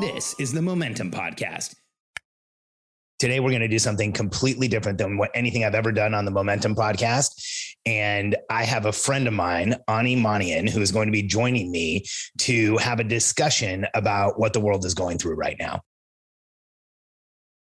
This is the Momentum Podcast. Today, we're going to do something completely different than what anything I've ever done on the Momentum Podcast. And I have a friend of mine, Ani Manian, who is going to be joining me to have a discussion about what the world is going through right now.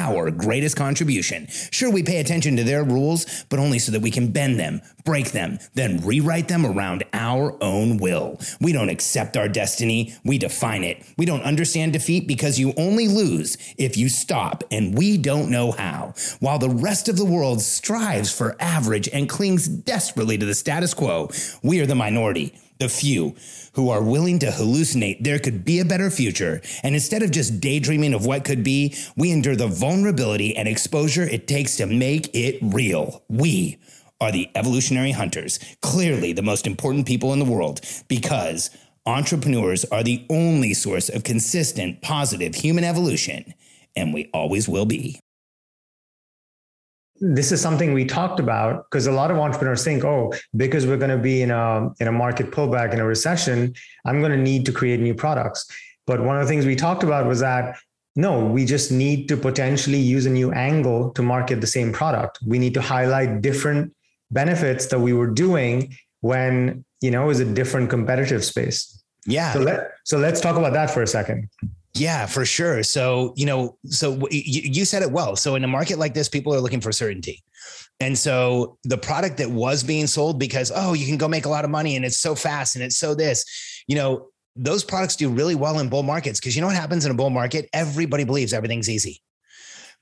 our greatest contribution. Sure, we pay attention to their rules, but only so that we can bend them, break them, then rewrite them around our own will. We don't accept our destiny, we define it. We don't understand defeat because you only lose if you stop, and we don't know how. While the rest of the world strives for average and clings desperately to the status quo, we are the minority the few who are willing to hallucinate there could be a better future. And instead of just daydreaming of what could be, we endure the vulnerability and exposure it takes to make it real. We are the evolutionary hunters, clearly the most important people in the world, because entrepreneurs are the only source of consistent, positive human evolution, and we always will be. This is something we talked about because a lot of entrepreneurs think, oh, because we're going to be in a in a market pullback in a recession, I'm going to need to create new products. But one of the things we talked about was that no, we just need to potentially use a new angle to market the same product. We need to highlight different benefits that we were doing when you know it was a different competitive space yeah so, let, so let's talk about that for a second yeah, for sure. So, you know, so you, said it well. So, in a market like this, people are looking for certainty. And so, the product that was being sold because, oh, you can go make a lot of money and it's so fast and it's so this, you know, those products do really well in bull markets because you know what happens in a bull market? Everybody believes everything's easy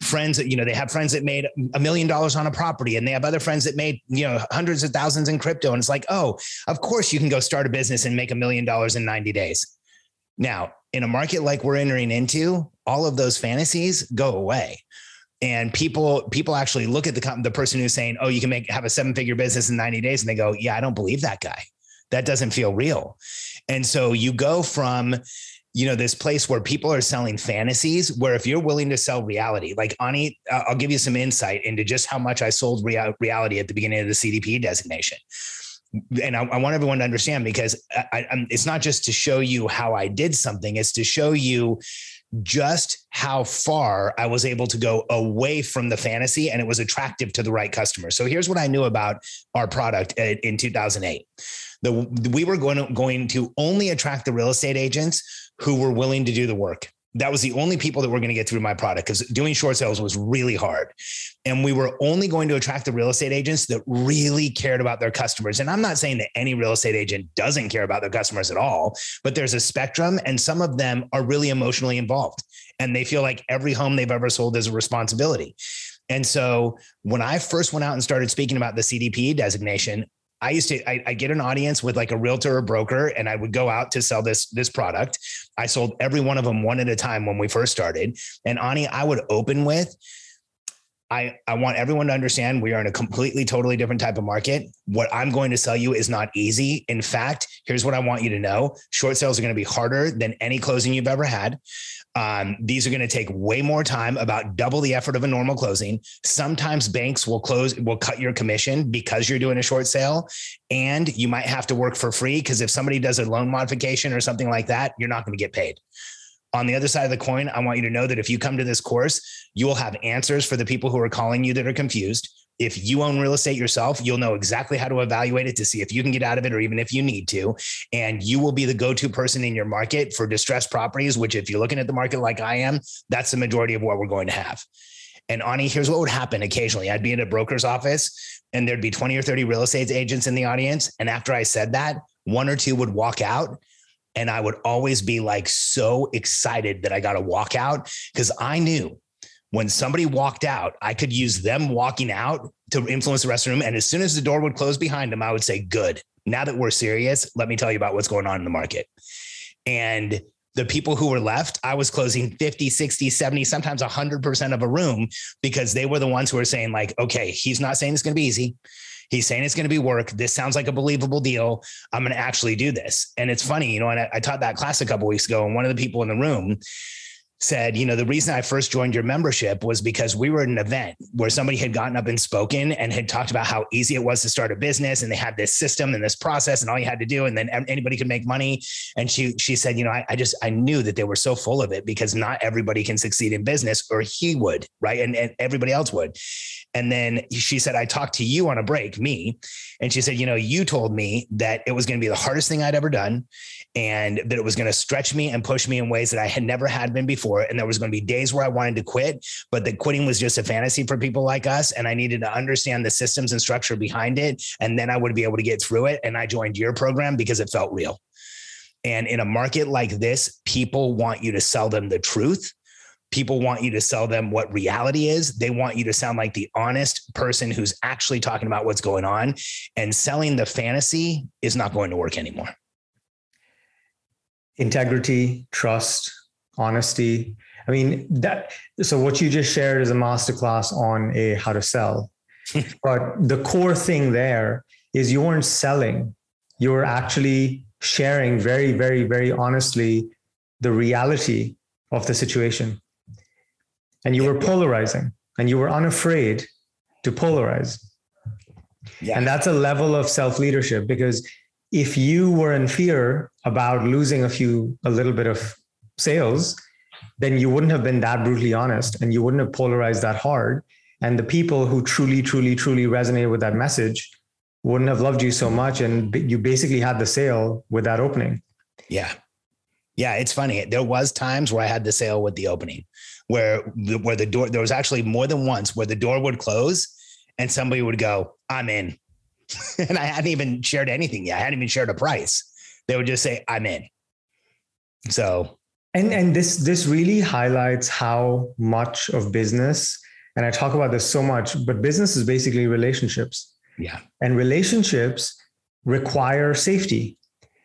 friends you know, they have friends that made a million dollars on a property and they have other friends that made, you know, hundreds of thousands in crypto. And it's like, oh, of course you can go start a business and make a million dollars in 90 days. Now, in a market like we're entering into, all of those fantasies go away. And people people actually look at the the person who's saying, "Oh, you can make have a seven figure business in 90 days," and they go, "Yeah, I don't believe that guy. That doesn't feel real." And so you go from you know this place where people are selling fantasies where if you're willing to sell reality like ani i'll give you some insight into just how much i sold rea- reality at the beginning of the cdp designation and I, I want everyone to understand because I, it's not just to show you how i did something it's to show you just how far I was able to go away from the fantasy and it was attractive to the right customer. So here's what I knew about our product in 2008. The, we were going to, going to only attract the real estate agents who were willing to do the work. That was the only people that were going to get through my product because doing short sales was really hard. And we were only going to attract the real estate agents that really cared about their customers. And I'm not saying that any real estate agent doesn't care about their customers at all, but there's a spectrum, and some of them are really emotionally involved and they feel like every home they've ever sold is a responsibility. And so when I first went out and started speaking about the CDP designation, I used to I, I get an audience with like a realtor or broker, and I would go out to sell this this product. I sold every one of them one at a time when we first started. And Ani, I would open with, I, I want everyone to understand we are in a completely, totally different type of market. What I'm going to sell you is not easy. In fact, here's what I want you to know short sales are going to be harder than any closing you've ever had. Um, these are going to take way more time, about double the effort of a normal closing. Sometimes banks will close, will cut your commission because you're doing a short sale, and you might have to work for free because if somebody does a loan modification or something like that, you're not going to get paid. On the other side of the coin, I want you to know that if you come to this course, you will have answers for the people who are calling you that are confused if you own real estate yourself, you'll know exactly how to evaluate it to see if you can get out of it or even if you need to. And you will be the go to person in your market for distressed properties, which, if you're looking at the market like I am, that's the majority of what we're going to have. And Ani, here's what would happen occasionally I'd be in a broker's office and there'd be 20 or 30 real estate agents in the audience. And after I said that, one or two would walk out. And I would always be like so excited that I got to walk out because I knew when somebody walked out, I could use them walking out to influence the rest of the. And as soon as the door would close behind them, I would say, Good. Now that we're serious, let me tell you about what's going on in the market. And the people who were left, I was closing 50, 60, 70, sometimes 100% of a room because they were the ones who were saying, like, okay, he's not saying it's going to be easy. He's saying it's going to be work. This sounds like a believable deal. I'm going to actually do this. And it's funny, you know, and I, I taught that class a couple weeks ago, and one of the people in the room, said, you know, the reason I first joined your membership was because we were at an event where somebody had gotten up and spoken and had talked about how easy it was to start a business and they had this system and this process and all you had to do and then anybody could make money. And she she said, you know, I, I just I knew that they were so full of it because not everybody can succeed in business or he would, right? And, and everybody else would. And then she said, I talked to you on a break, me. And she said, you know, you told me that it was going to be the hardest thing I'd ever done and that it was going to stretch me and push me in ways that I had never had been before. And there was going to be days where I wanted to quit, but the quitting was just a fantasy for people like us. And I needed to understand the systems and structure behind it. And then I would be able to get through it. And I joined your program because it felt real. And in a market like this, people want you to sell them the truth people want you to sell them what reality is. They want you to sound like the honest person who's actually talking about what's going on. And selling the fantasy is not going to work anymore. Integrity, trust, honesty. I mean, that so what you just shared is a masterclass on a how to sell. but the core thing there is you weren't selling, you were actually sharing very, very, very honestly the reality of the situation and you were polarizing and you were unafraid to polarize. Yeah. And that's a level of self leadership because if you were in fear about losing a few, a little bit of sales, then you wouldn't have been that brutally honest and you wouldn't have polarized that hard. And the people who truly, truly, truly resonated with that message wouldn't have loved you so much. And you basically had the sale with that opening. Yeah. Yeah. It's funny. There was times where I had the sale with the opening where where the door there was actually more than once where the door would close and somebody would go, "I'm in," and I hadn't even shared anything yet. I hadn't even shared a price. They would just say, "I'm in." So, and and this this really highlights how much of business, and I talk about this so much, but business is basically relationships. Yeah, and relationships require safety.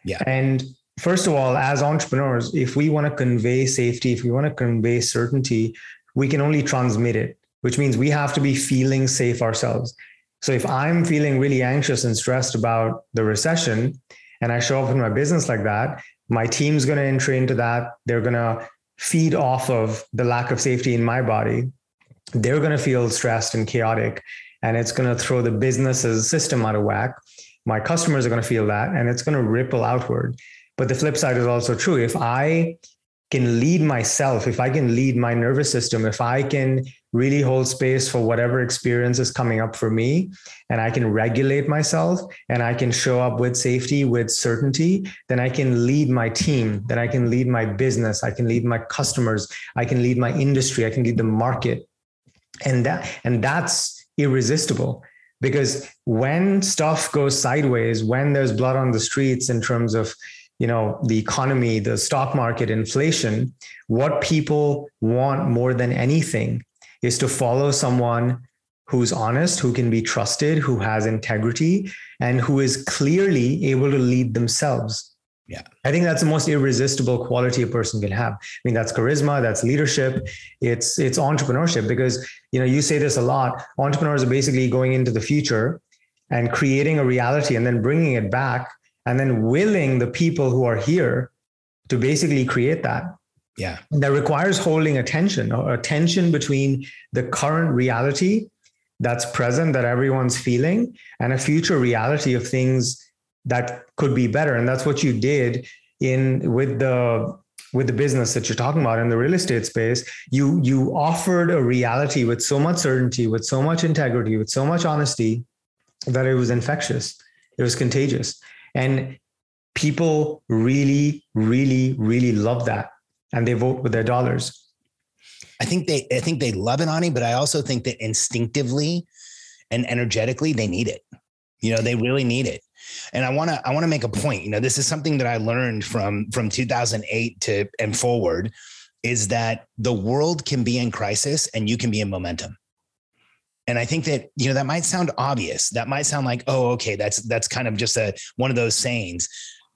Yeah, and first of all, as entrepreneurs, if we want to convey safety, if we want to convey certainty, we can only transmit it, which means we have to be feeling safe ourselves. So if I'm feeling really anxious and stressed about the recession and I show up in my business like that, my team's going to enter into that. They're going to feed off of the lack of safety in my body. They're going to feel stressed and chaotic, and it's going to throw the business's system out of whack. My customers are going to feel that, and it's going to ripple outward. But the flip side is also true. If I can lead myself, if I can lead my nervous system, if I can really hold space for whatever experience is coming up for me, and I can regulate myself and I can show up with safety, with certainty, then I can lead my team, then I can lead my business, I can lead my customers, I can lead my industry, I can lead the market. And that and that's irresistible because when stuff goes sideways, when there's blood on the streets in terms of you know the economy the stock market inflation what people want more than anything is to follow someone who's honest who can be trusted who has integrity and who is clearly able to lead themselves. Yeah. I think that's the most irresistible quality a person can have. I mean that's charisma that's leadership. It's it's entrepreneurship because you know you say this a lot. Entrepreneurs are basically going into the future and creating a reality and then bringing it back and then willing the people who are here to basically create that. Yeah. That requires holding attention or attention between the current reality that's present that everyone's feeling and a future reality of things that could be better. And that's what you did in with the with the business that you're talking about in the real estate space you you offered a reality with so much certainty with so much integrity with so much honesty that it was infectious it was contagious and people really, really, really love that. And they vote with their dollars. I think they I think they love it, Ani, but I also think that instinctively and energetically they need it. You know, they really need it. And I want to I want to make a point. You know, this is something that I learned from from 2008 to and forward is that the world can be in crisis and you can be in momentum. And I think that, you know, that might sound obvious. That might sound like, oh, okay, that's that's kind of just a one of those sayings.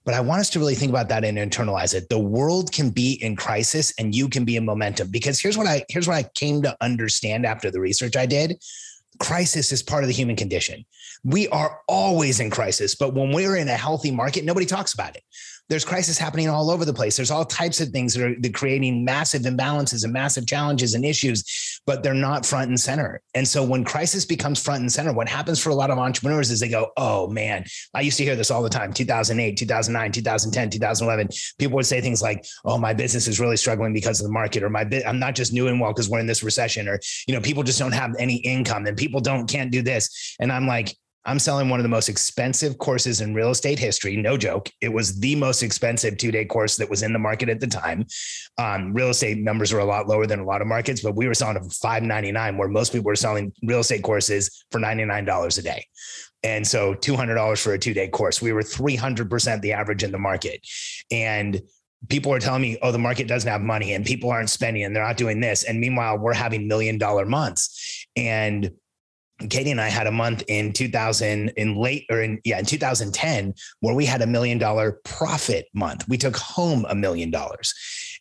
but I want us to really think about that and internalize it. The world can be in crisis and you can be in momentum because here's what I here's what I came to understand after the research I did. Crisis is part of the human condition. We are always in crisis, but when we're in a healthy market, nobody talks about it there's crisis happening all over the place. There's all types of things that are, creating massive imbalances and massive challenges and issues, but they're not front and center. And so when crisis becomes front and center, what happens for a lot of entrepreneurs is they go, "Oh man, I used to hear this all the time. 2008, 2009, 2010, 2011. People would say things like, "Oh, my business is really struggling because of the market," or "My bi- I'm not just doing well because we're in this recession," or you know, people just don't have any income and people don't can't do this. And I'm like, I'm selling one of the most expensive courses in real estate history. No joke. It was the most expensive two day course that was in the market at the time. Um, real estate numbers were a lot lower than a lot of markets, but we were selling for five ninety nine, where most people were selling real estate courses for ninety nine dollars a day. And so two hundred dollars for a two day course. We were three hundred percent the average in the market, and people are telling me, oh, the market doesn't have money and people aren't spending and they're not doing this. And meanwhile, we're having million dollar months. And Katie and I had a month in 2000 in late or in yeah in 2010 where we had a million dollar profit month. We took home a million dollars.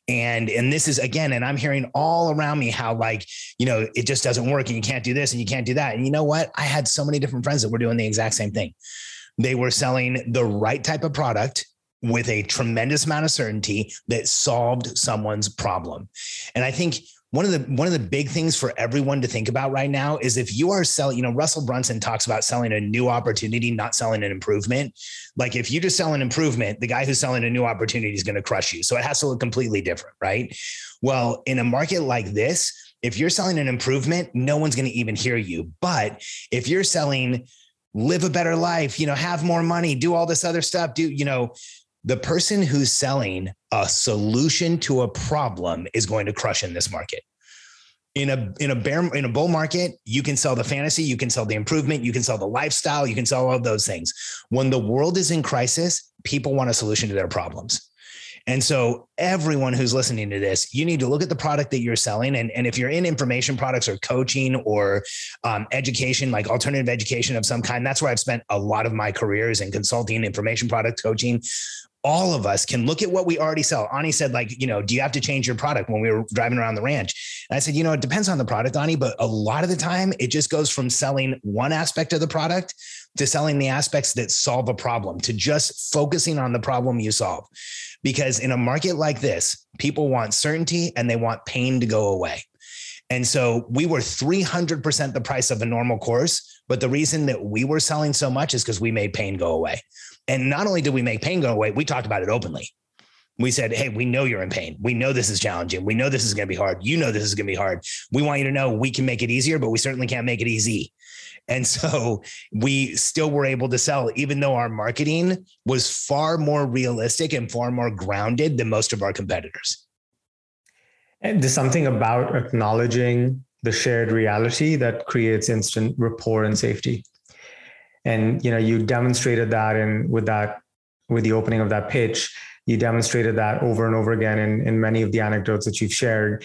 And and this is again and I'm hearing all around me how like, you know, it just doesn't work and you can't do this and you can't do that. And you know what? I had so many different friends that were doing the exact same thing. They were selling the right type of product with a tremendous amount of certainty that solved someone's problem. And I think one of the one of the big things for everyone to think about right now is if you are selling you know russell brunson talks about selling a new opportunity not selling an improvement. Like if you just sell an improvement the guy who's selling a new opportunity is going to crush you. So it has to look completely different right? Well in a market like this if you're selling an improvement no one's going to even hear you. But if you're selling live a better life you know have more money do all this other stuff do you know the person who's selling a solution to a problem is going to crush in this market. In a in a bear in a bull market, you can sell the fantasy, you can sell the improvement, you can sell the lifestyle, you can sell all those things. When the world is in crisis, people want a solution to their problems. And so, everyone who's listening to this, you need to look at the product that you're selling. And, and if you're in information products or coaching or um, education, like alternative education of some kind, that's where I've spent a lot of my careers in consulting, information product coaching all of us can look at what we already sell. Ani said, like, you know, do you have to change your product when we were driving around the ranch? And I said, you know, it depends on the product, Ani, but a lot of the time it just goes from selling one aspect of the product to selling the aspects that solve a problem, to just focusing on the problem you solve. Because in a market like this, people want certainty and they want pain to go away. And so we were 300% the price of a normal course. But the reason that we were selling so much is because we made pain go away. And not only did we make pain go away, we talked about it openly. We said, Hey, we know you're in pain. We know this is challenging. We know this is going to be hard. You know this is going to be hard. We want you to know we can make it easier, but we certainly can't make it easy. And so we still were able to sell, even though our marketing was far more realistic and far more grounded than most of our competitors. And there's something about acknowledging the shared reality that creates instant rapport and safety and you know you demonstrated that and with that with the opening of that pitch you demonstrated that over and over again in, in many of the anecdotes that you've shared.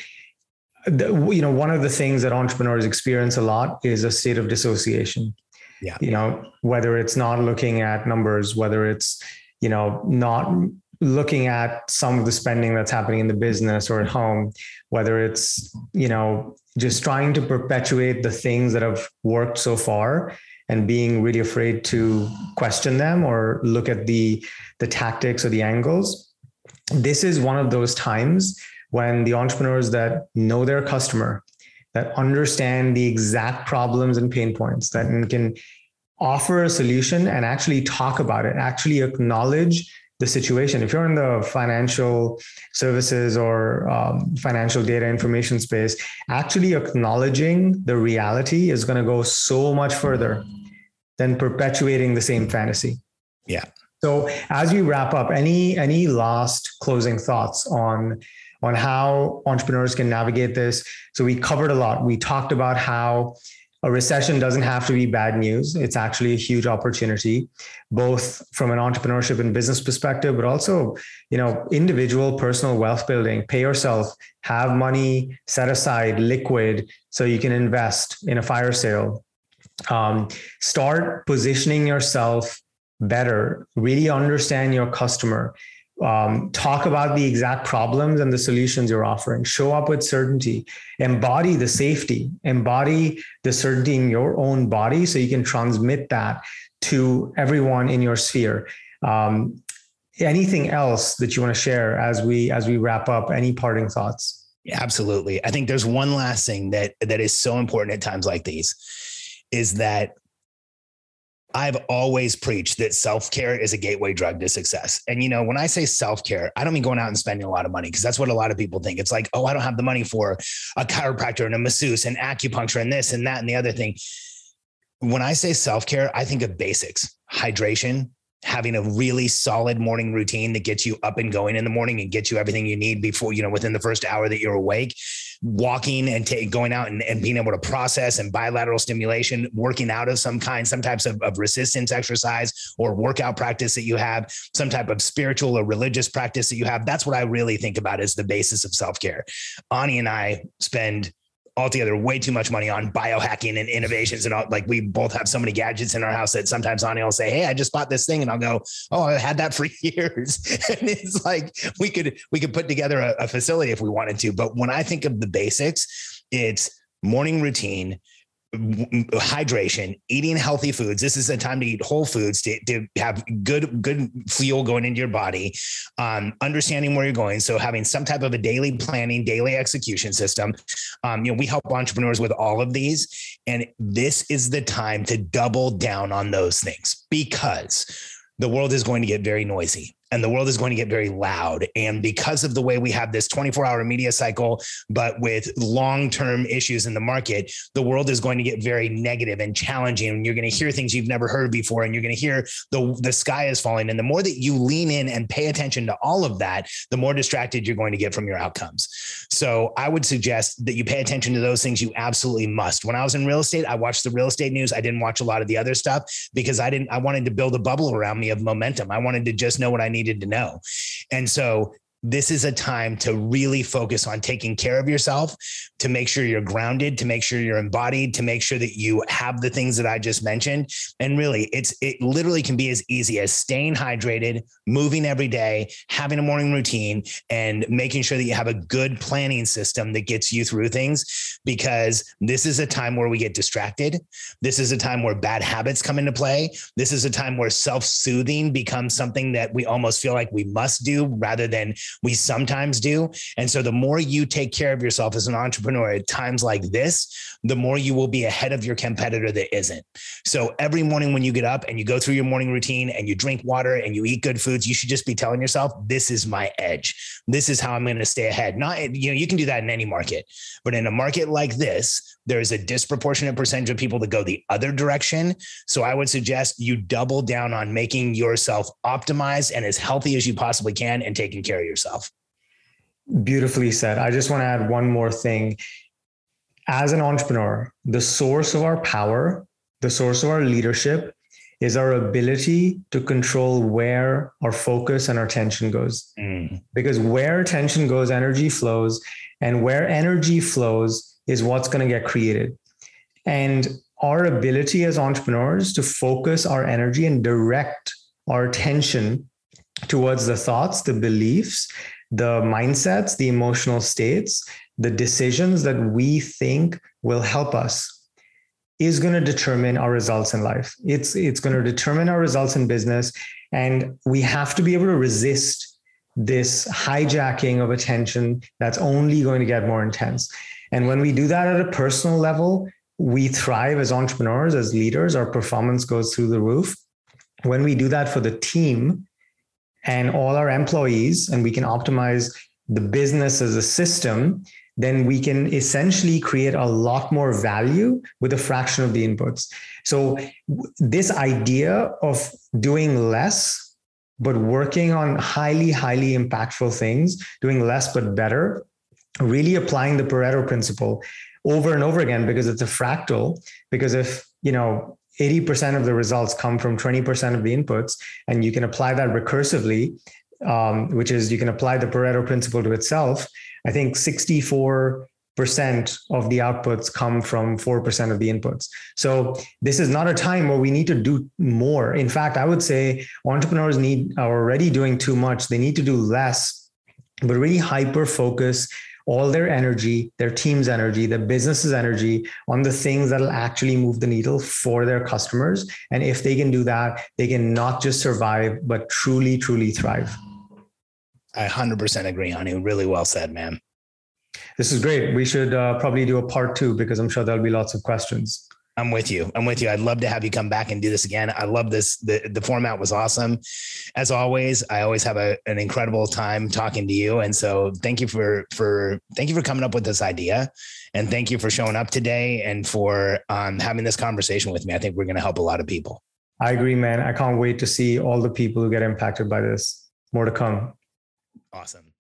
The, you know one of the things that entrepreneurs experience a lot is a state of dissociation. Yeah. You know whether it's not looking at numbers whether it's you know not looking at some of the spending that's happening in the business or at home whether it's you know just trying to perpetuate the things that have worked so far and being really afraid to question them or look at the the tactics or the angles. This is one of those times when the entrepreneurs that know their customer that understand the exact problems and pain points that can offer a solution and actually talk about it actually acknowledge the situation. If you're in the financial services or um, financial data information space actually acknowledging the reality is going to go so much further than perpetuating the same fantasy. Yeah. So as we wrap up, any any last closing thoughts on on how entrepreneurs can navigate this? So we covered a lot. We talked about how a recession doesn't have to be bad news. It's actually a huge opportunity, both from an entrepreneurship and business perspective, but also, you know, individual personal wealth building. Pay yourself, have money set aside, liquid, so you can invest in a fire sale um, start positioning yourself better, really understand your customer, um, talk about the exact problems and the solutions you're offering. Show up with certainty. Embody the safety. Embody the certainty in your own body so you can transmit that to everyone in your sphere. Um, anything else that you want to share as we as we wrap up? Any parting thoughts? Absolutely. I think there's one last thing that that is so important at times like these is that I've always preached that self care is a gateway drug to success. And, you know, when I say self care, I don't mean going out and spending a lot of money because that's what a lot of people think. It's like, oh, I don't have the money for a chiropractor and a masseuse and acupuncture and this and that and the other thing. When I say self care, I think of basics hydration, having a really solid morning routine that gets you up and going in the morning and gets you everything you need before, you know, within the first hour that you're awake, walking and going out and, and being able to process and bilateral stimulation, working out of some kind, some types of, of resistance exercise or workout practice that you have, some type of spiritual or religious practice that you have. That's what I really think about as the basis of self-care. Ani and I spend altogether way too much money on biohacking and innovations and all like we both have so many gadgets in our house that sometimes Ani will say, Hey, I just bought this thing. And I'll go, Oh, I had that for years. and it's like we could we could put together a, a facility if we wanted to. But when I think of the basics, it's morning routine, hydration, eating healthy foods. This is a time to eat whole foods to, to have good good fuel going into your body. Um, understanding where you're going, so having some type of a daily planning, daily execution system. Um, you know, we help entrepreneurs with all of these, and this is the time to double down on those things because the world is going to get very noisy and the world is going to get very loud. And because of the way we have this 24 hour media cycle, but with long term issues in the market, the world is going to get very negative and challenging. And you're going to hear things you've never heard before. And you're going to hear the, the sky is falling. And the more that you lean in and pay attention to all of that, the more distracted you're going to get from your outcomes. So I would suggest that you pay attention to those things you absolutely must. When I was in real estate, I watched the real estate news. I didn't watch a lot of the other stuff because I didn't, I wanted to build a bubble around me of momentum. I wanted to just know what I needed needed to know. And so this is a time to really focus on taking care of yourself, to make sure you're grounded, to make sure you're embodied, to make sure that you have the things that I just mentioned. And really, it's it literally can be as easy as staying hydrated, moving every day, having a morning routine, and making sure that you have a good planning system that gets you through things. Because this is a time where we get distracted. This is a time where bad habits come into play. This is a time where self-soothing becomes something that we almost feel like we must do rather than we sometimes do. And so the more you take care of yourself as an entrepreneur at times like this, the more you will be ahead of your competitor that isn't. So every morning when you get up and you go through your morning routine and you drink water and you eat good foods, you should just be telling yourself, this is my edge. This is how I'm going to stay ahead. Not, you know, you can do that in any market, but in a market like this, there's a disproportionate percentage of people that go the other direction. So I would suggest you double down on making yourself optimized and as healthy as you possibly can and taking care of yourself. Beautifully said. I just want to add one more thing. As an entrepreneur, the source of our power, the source of our leadership is our ability to control where our focus and our attention goes. Mm. Because where attention goes, energy flows. And where energy flows, is what's going to get created. And our ability as entrepreneurs to focus our energy and direct our attention towards the thoughts, the beliefs, the mindsets, the emotional states, the decisions that we think will help us is going to determine our results in life. It's it's going to determine our results in business and we have to be able to resist this hijacking of attention that's only going to get more intense. And when we do that at a personal level, we thrive as entrepreneurs, as leaders, our performance goes through the roof. When we do that for the team and all our employees, and we can optimize the business as a system, then we can essentially create a lot more value with a fraction of the inputs. So, this idea of doing less, but working on highly, highly impactful things, doing less but better, really applying the Pareto principle over and over again because it's a fractal. Because if, you know, 80% of the results come from 20% of the inputs, and you can apply that recursively, um, which is you can apply the Pareto principle to itself. I think 64 percent of the outputs come from 4% of the inputs. So this is not a time where we need to do more. In fact, I would say entrepreneurs need are already doing too much. They need to do less, but really hyper focus all their energy, their team's energy, their business's energy on the things that'll actually move the needle for their customers. And if they can do that, they can not just survive, but truly, truly thrive. I 100% agree, Ani. Really well said, man. This is great. We should uh, probably do a part two because I'm sure there'll be lots of questions. I'm with you. I'm with you. I'd love to have you come back and do this again. I love this. The, the format was awesome. As always, I always have a, an incredible time talking to you. And so thank you for, for, thank you for coming up with this idea and thank you for showing up today and for um, having this conversation with me. I think we're going to help a lot of people. I agree, man. I can't wait to see all the people who get impacted by this. More to come. Awesome.